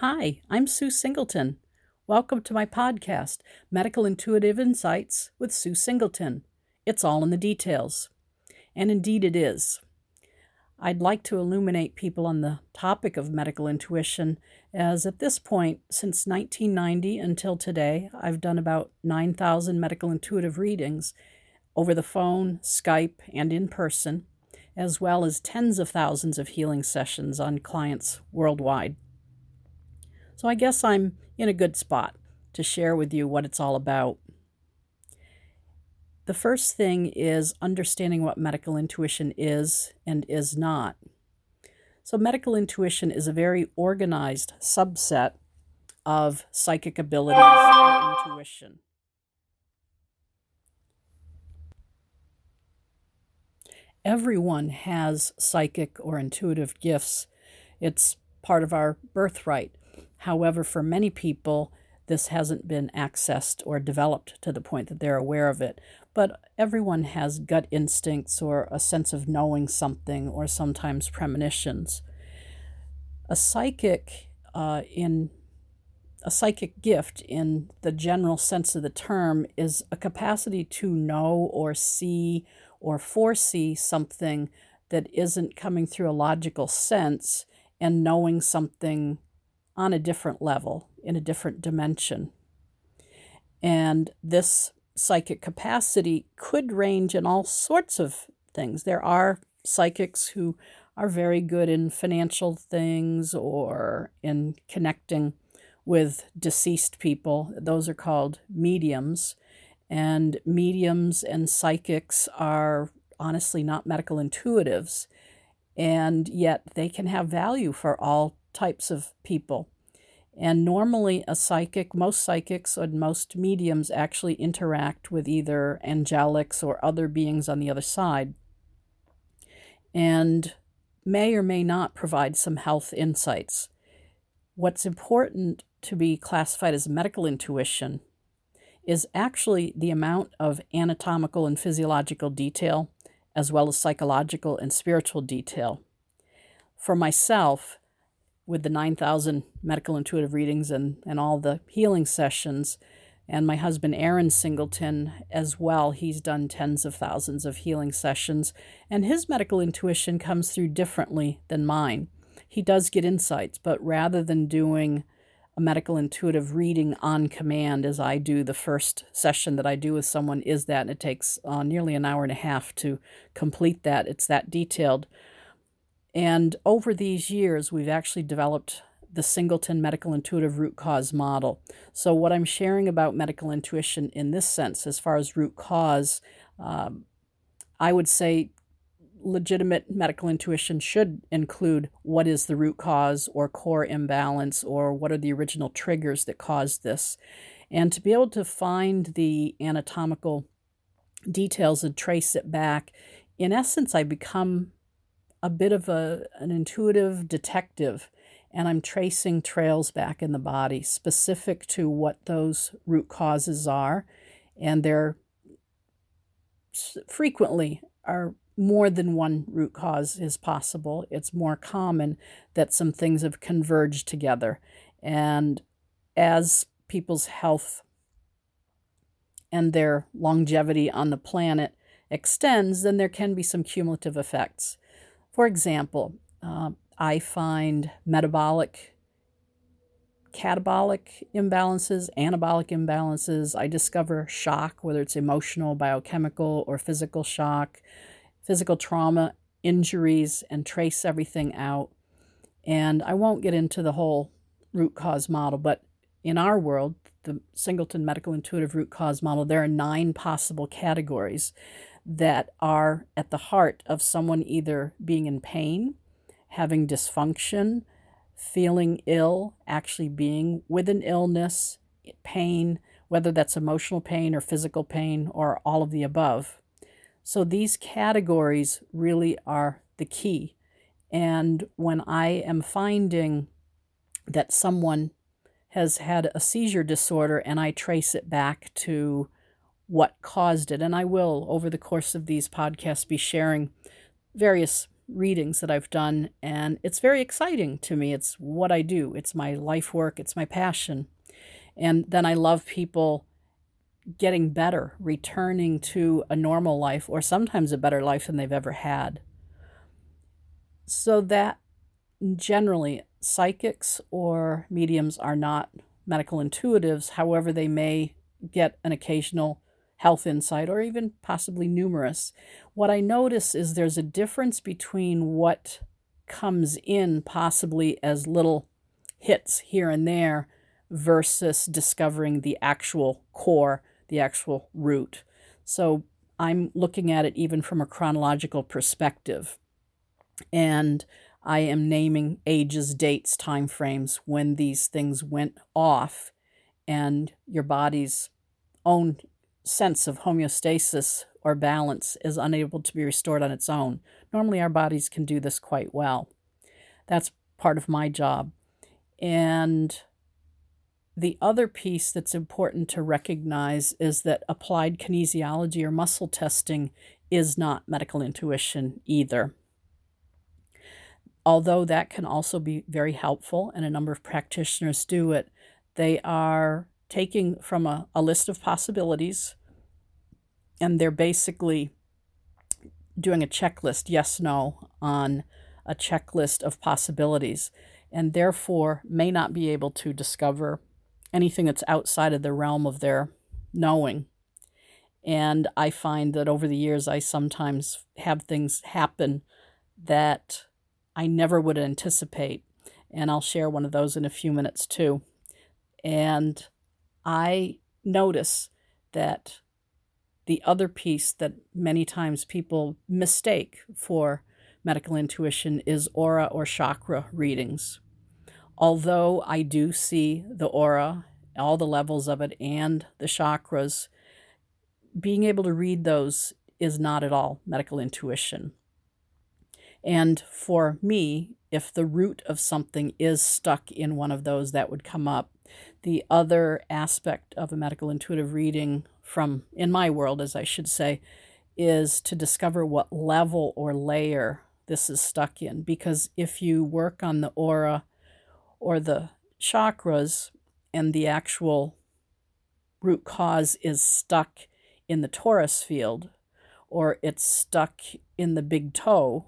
Hi, I'm Sue Singleton. Welcome to my podcast, Medical Intuitive Insights with Sue Singleton. It's all in the details. And indeed it is. I'd like to illuminate people on the topic of medical intuition, as at this point, since 1990 until today, I've done about 9,000 medical intuitive readings over the phone, Skype, and in person, as well as tens of thousands of healing sessions on clients worldwide. So I guess I'm in a good spot to share with you what it's all about. The first thing is understanding what medical intuition is and is not. So, medical intuition is a very organized subset of psychic abilities or intuition. Everyone has psychic or intuitive gifts. It's part of our birthright. However, for many people, this hasn't been accessed or developed to the point that they're aware of it. But everyone has gut instincts or a sense of knowing something or sometimes premonitions. A psychic uh, in a psychic gift in the general sense of the term is a capacity to know or see or foresee something that isn't coming through a logical sense and knowing something on a different level, in a different dimension. And this psychic capacity could range in all sorts of things. There are psychics who are very good in financial things or in connecting with deceased people. Those are called mediums. And mediums and psychics are honestly not medical intuitives, and yet they can have value for all types of people. And normally, a psychic, most psychics and most mediums actually interact with either angelics or other beings on the other side and may or may not provide some health insights. What's important to be classified as medical intuition is actually the amount of anatomical and physiological detail, as well as psychological and spiritual detail. For myself, with the 9,000 medical intuitive readings and, and all the healing sessions. And my husband, Aaron Singleton, as well, he's done tens of thousands of healing sessions, and his medical intuition comes through differently than mine. He does get insights, but rather than doing a medical intuitive reading on command, as I do the first session that I do with someone, is that, and it takes uh, nearly an hour and a half to complete that. It's that detailed. And over these years, we've actually developed the Singleton Medical Intuitive Root Cause Model. So, what I'm sharing about medical intuition in this sense, as far as root cause, um, I would say legitimate medical intuition should include what is the root cause or core imbalance or what are the original triggers that caused this. And to be able to find the anatomical details and trace it back, in essence, I become a bit of a, an intuitive detective and I'm tracing trails back in the body specific to what those root causes are. And there frequently are more than one root cause is possible. It's more common that some things have converged together. And as people's health and their longevity on the planet extends, then there can be some cumulative effects. For example, uh, I find metabolic, catabolic imbalances, anabolic imbalances. I discover shock, whether it's emotional, biochemical, or physical shock, physical trauma, injuries, and trace everything out. And I won't get into the whole root cause model, but in our world, the Singleton Medical Intuitive Root Cause Model, there are nine possible categories that are at the heart of someone either being in pain, having dysfunction, feeling ill, actually being with an illness, pain, whether that's emotional pain or physical pain or all of the above. So these categories really are the key. And when I am finding that someone has had a seizure disorder and I trace it back to what caused it. And I will, over the course of these podcasts, be sharing various readings that I've done, and it's very exciting to me. It's what I do, it's my life work, it's my passion. And then I love people getting better, returning to a normal life, or sometimes a better life than they've ever had. So that generally, psychics or mediums are not medical intuitives. However, they may get an occasional health insight or even possibly numerous. What I notice is there's a difference between what comes in possibly as little hits here and there versus discovering the actual core, the actual root. So I'm looking at it even from a chronological perspective. And I am naming ages, dates, time frames when these things went off and your body's own sense of homeostasis or balance is unable to be restored on its own. Normally, our bodies can do this quite well. That's part of my job. And the other piece that's important to recognize is that applied kinesiology or muscle testing is not medical intuition either. Although that can also be very helpful, and a number of practitioners do it, they are taking from a, a list of possibilities and they're basically doing a checklist yes no on a checklist of possibilities and therefore may not be able to discover anything that's outside of the realm of their knowing. And i find that over the years i sometimes have things happen that i never would anticipate and i'll share one of those in a few minutes too. And I notice that the other piece that many times people mistake for medical intuition is aura or chakra readings. Although I do see the aura, all the levels of it, and the chakras, being able to read those is not at all medical intuition. And for me, if the root of something is stuck in one of those, that would come up. The other aspect of a medical intuitive reading, from in my world, as I should say, is to discover what level or layer this is stuck in. Because if you work on the aura or the chakras and the actual root cause is stuck in the torus field or it's stuck in the big toe,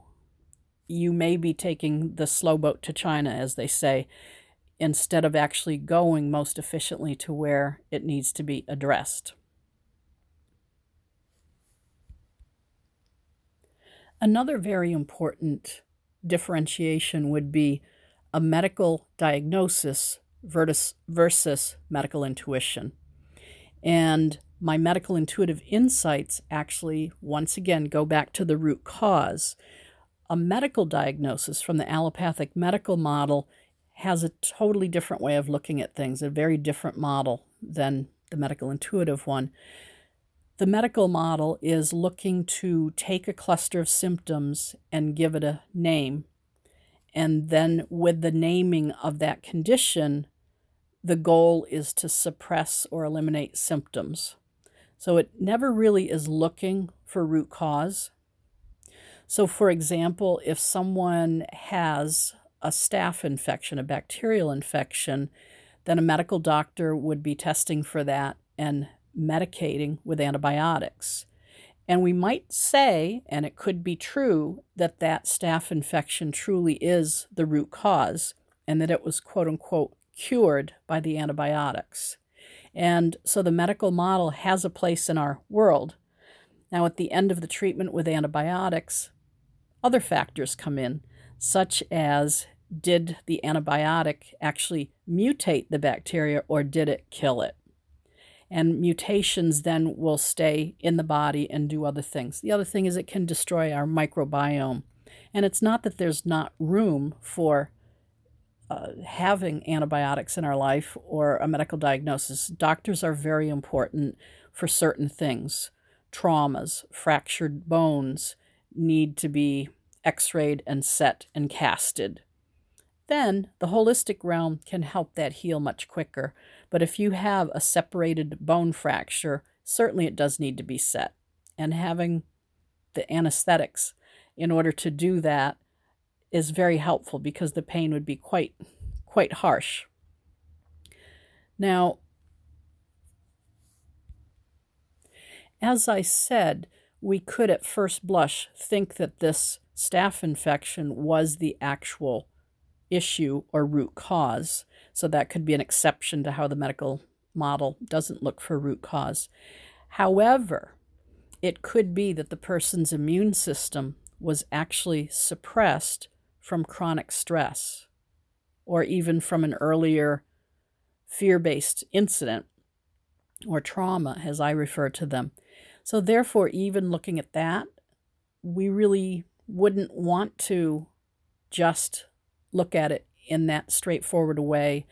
you may be taking the slow boat to China, as they say, instead of actually going most efficiently to where it needs to be addressed. Another very important differentiation would be a medical diagnosis versus medical intuition. And my medical intuitive insights actually, once again, go back to the root cause. A medical diagnosis from the allopathic medical model has a totally different way of looking at things, a very different model than the medical intuitive one. The medical model is looking to take a cluster of symptoms and give it a name. And then, with the naming of that condition, the goal is to suppress or eliminate symptoms. So it never really is looking for root cause. So, for example, if someone has a staph infection, a bacterial infection, then a medical doctor would be testing for that and medicating with antibiotics. And we might say, and it could be true, that that staph infection truly is the root cause and that it was quote unquote cured by the antibiotics. And so the medical model has a place in our world. Now, at the end of the treatment with antibiotics, other factors come in such as did the antibiotic actually mutate the bacteria or did it kill it? And mutations then will stay in the body and do other things. The other thing is it can destroy our microbiome. And it's not that there's not room for uh, having antibiotics in our life or a medical diagnosis. Doctors are very important for certain things. Traumas, fractured bones need to be x rayed and set and casted. Then the holistic realm can help that heal much quicker. But if you have a separated bone fracture, certainly it does need to be set. And having the anesthetics in order to do that is very helpful because the pain would be quite quite harsh. Now, as I said, we could at first blush think that this staph infection was the actual issue or root cause. So that could be an exception to how the medical model doesn't look for root cause. However, it could be that the person's immune system was actually suppressed from chronic stress or even from an earlier fear based incident or trauma, as I refer to them. So, therefore, even looking at that, we really wouldn't want to just look at it in that straightforward way.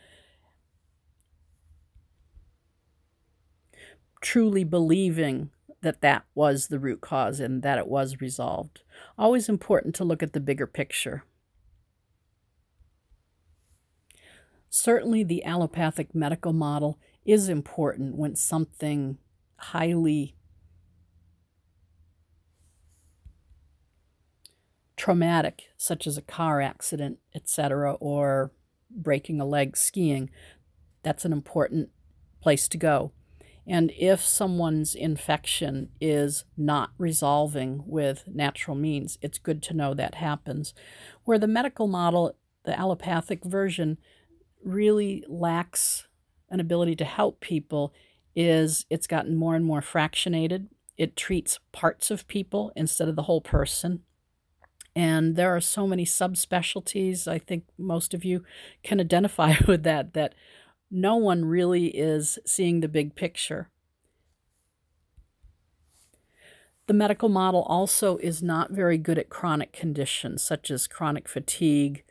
Truly believing that that was the root cause and that it was resolved. Always important to look at the bigger picture. Certainly, the allopathic medical model is important when something highly traumatic, such as a car accident, etc., or breaking a leg skiing, that's an important place to go. And if someone's infection is not resolving with natural means, it's good to know that happens. Where the medical model, the allopathic version, really lacks an ability to help people is it's gotten more and more fractionated. It treats parts of people instead of the whole person. And there are so many subspecialties. I think most of you can identify with that, that no one really is seeing the big picture. The medical model also is not very good at chronic conditions such as chronic fatigue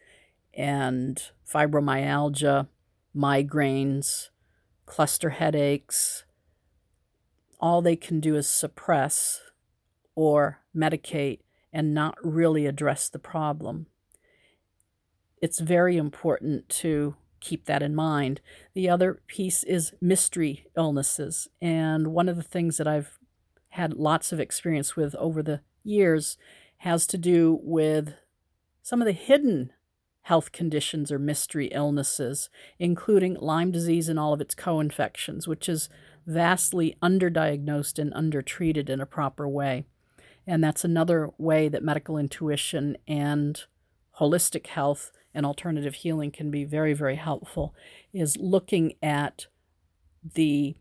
and fibromyalgia, migraines, cluster headaches. All they can do is suppress or medicate and not really address the problem. It's very important to keep that in mind. The other piece is mystery illnesses. And one of the things that I've had lots of experience with over the years has to do with some of the hidden health conditions or mystery illnesses, including Lyme disease and all of its co infections, which is vastly underdiagnosed and undertreated in a proper way. And that's another way that medical intuition and holistic health and alternative healing can be very, very helpful, is looking at the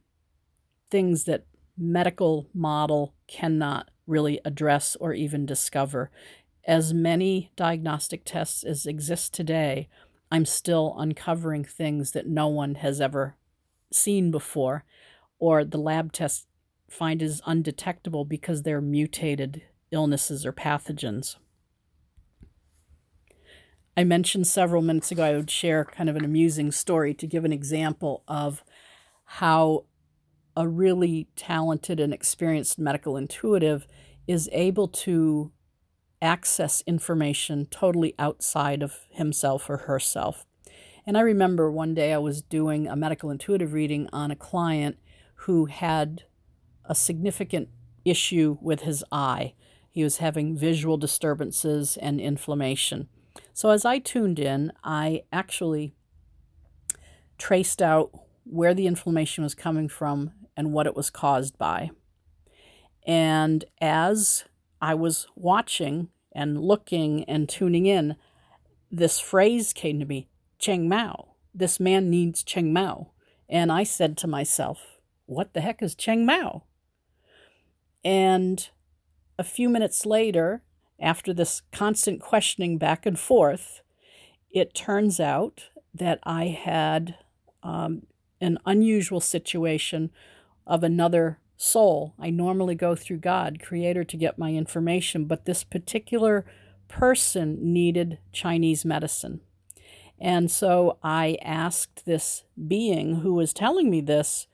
things that medical model cannot really address or even discover. As many diagnostic tests as exist today, I'm still uncovering things that no one has ever seen before, or the lab tests find as undetectable because they're mutated illnesses or pathogens. I mentioned several minutes ago I would share kind of an amusing story to give an example of how a really talented and experienced medical intuitive is able to access information totally outside of himself or herself. And I remember one day I was doing a medical intuitive reading on a client who had a significant issue with his eye. He was having visual disturbances and inflammation. So as I tuned in, I actually traced out where the inflammation was coming from and what it was caused by. And as I was watching and looking and tuning in, this phrase came to me Cheng Mao. This man needs Cheng Mao. And I said to myself, What the heck is Cheng Mao? And a few minutes later, after this constant questioning back and forth, it turns out that I had um, an unusual situation of another soul. I normally go through God, Creator, to get my information, but this particular person needed Chinese medicine. And so I asked this being who was telling me this,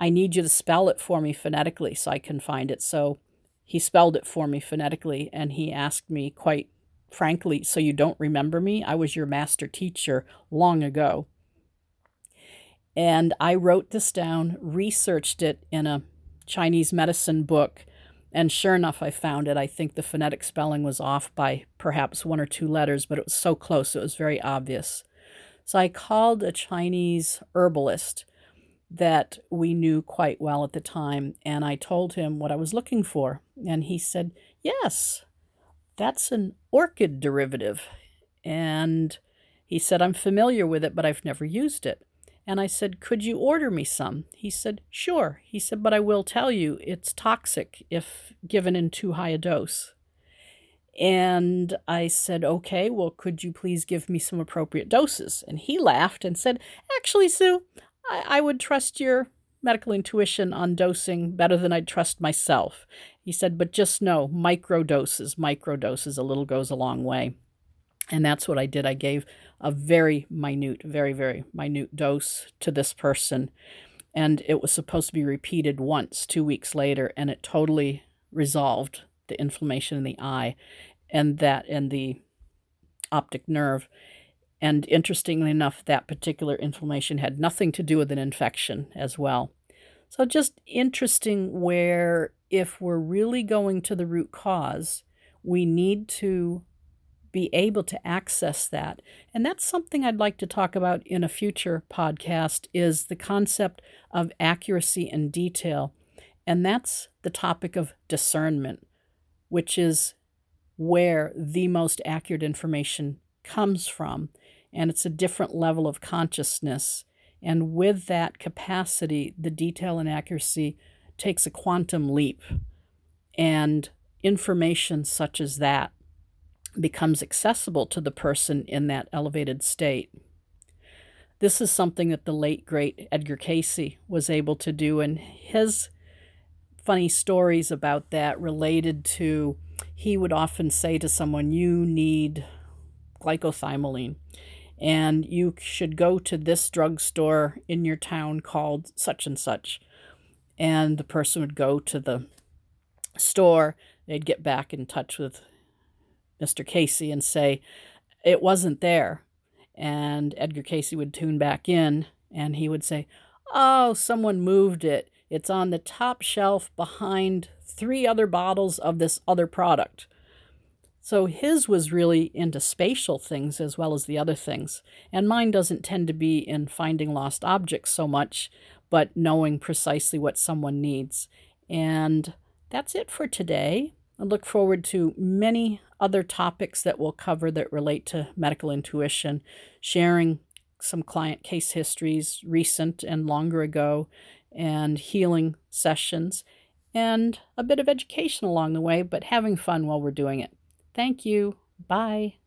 I need you to spell it for me phonetically so I can find it. So he spelled it for me phonetically and he asked me quite frankly, So you don't remember me? I was your master teacher long ago. And I wrote this down, researched it in a Chinese medicine book, And sure enough, I found it. I think the phonetic spelling was off by perhaps one or two letters, but it was so close, it was very obvious. So I called a Chinese herbalist that we knew quite well at the time, and I told him what I was looking for. And he said, Yes, that's an orchid derivative. And he said, I'm familiar with it, but I've never used it. And I said, Could you order me some? He said, Sure. He said, But I will tell you, it's toxic if given in too high a dose. And I said, Okay, well, could you please give me some appropriate doses? And he laughed and said, Actually, Sue, I, I would trust your medical intuition on dosing better than I'd trust myself. He said, But just know micro doses, micro doses, a little goes a long way. And that's what I did. I gave a very minute, very, very minute dose to this person. And it was supposed to be repeated once two weeks later, and it totally resolved the inflammation in the eye and that and the optic nerve. And interestingly enough, that particular inflammation had nothing to do with an infection as well. So, just interesting where if we're really going to the root cause, we need to be able to access that. And that's something I'd like to talk about in a future podcast is the concept of accuracy and detail. And that's the topic of discernment, which is where the most accurate information comes from. And it's a different level of consciousness. And with that capacity, the detail and accuracy takes a quantum leap. And information such as that becomes accessible to the person in that elevated state. This is something that the late, great Edgar Cayce was able to do, and his funny stories about that related to he would often say to someone, You need Glyco-Thymoline, and you should go to this drugstore in your town called such and such. And the person would go to the store, they'd get back in touch with Mr. Cayce and say, It wasn't there. And Edgar Cayce would tune back in and he would say, Oh, someone moved it. It's on the top shelf behind three other bottles of this other product. So his was really into spatial things as well as the other things. And mine doesn't tend to be in finding lost objects so much, but knowing precisely what someone needs. And that's it for today. I look forward to many other topics that we'll cover that relate to medical intuition, sharing some client case histories, recent and longer ago, and healing sessions, and a bit of education along the way, but having fun while we're doing it. Thank you. Bye.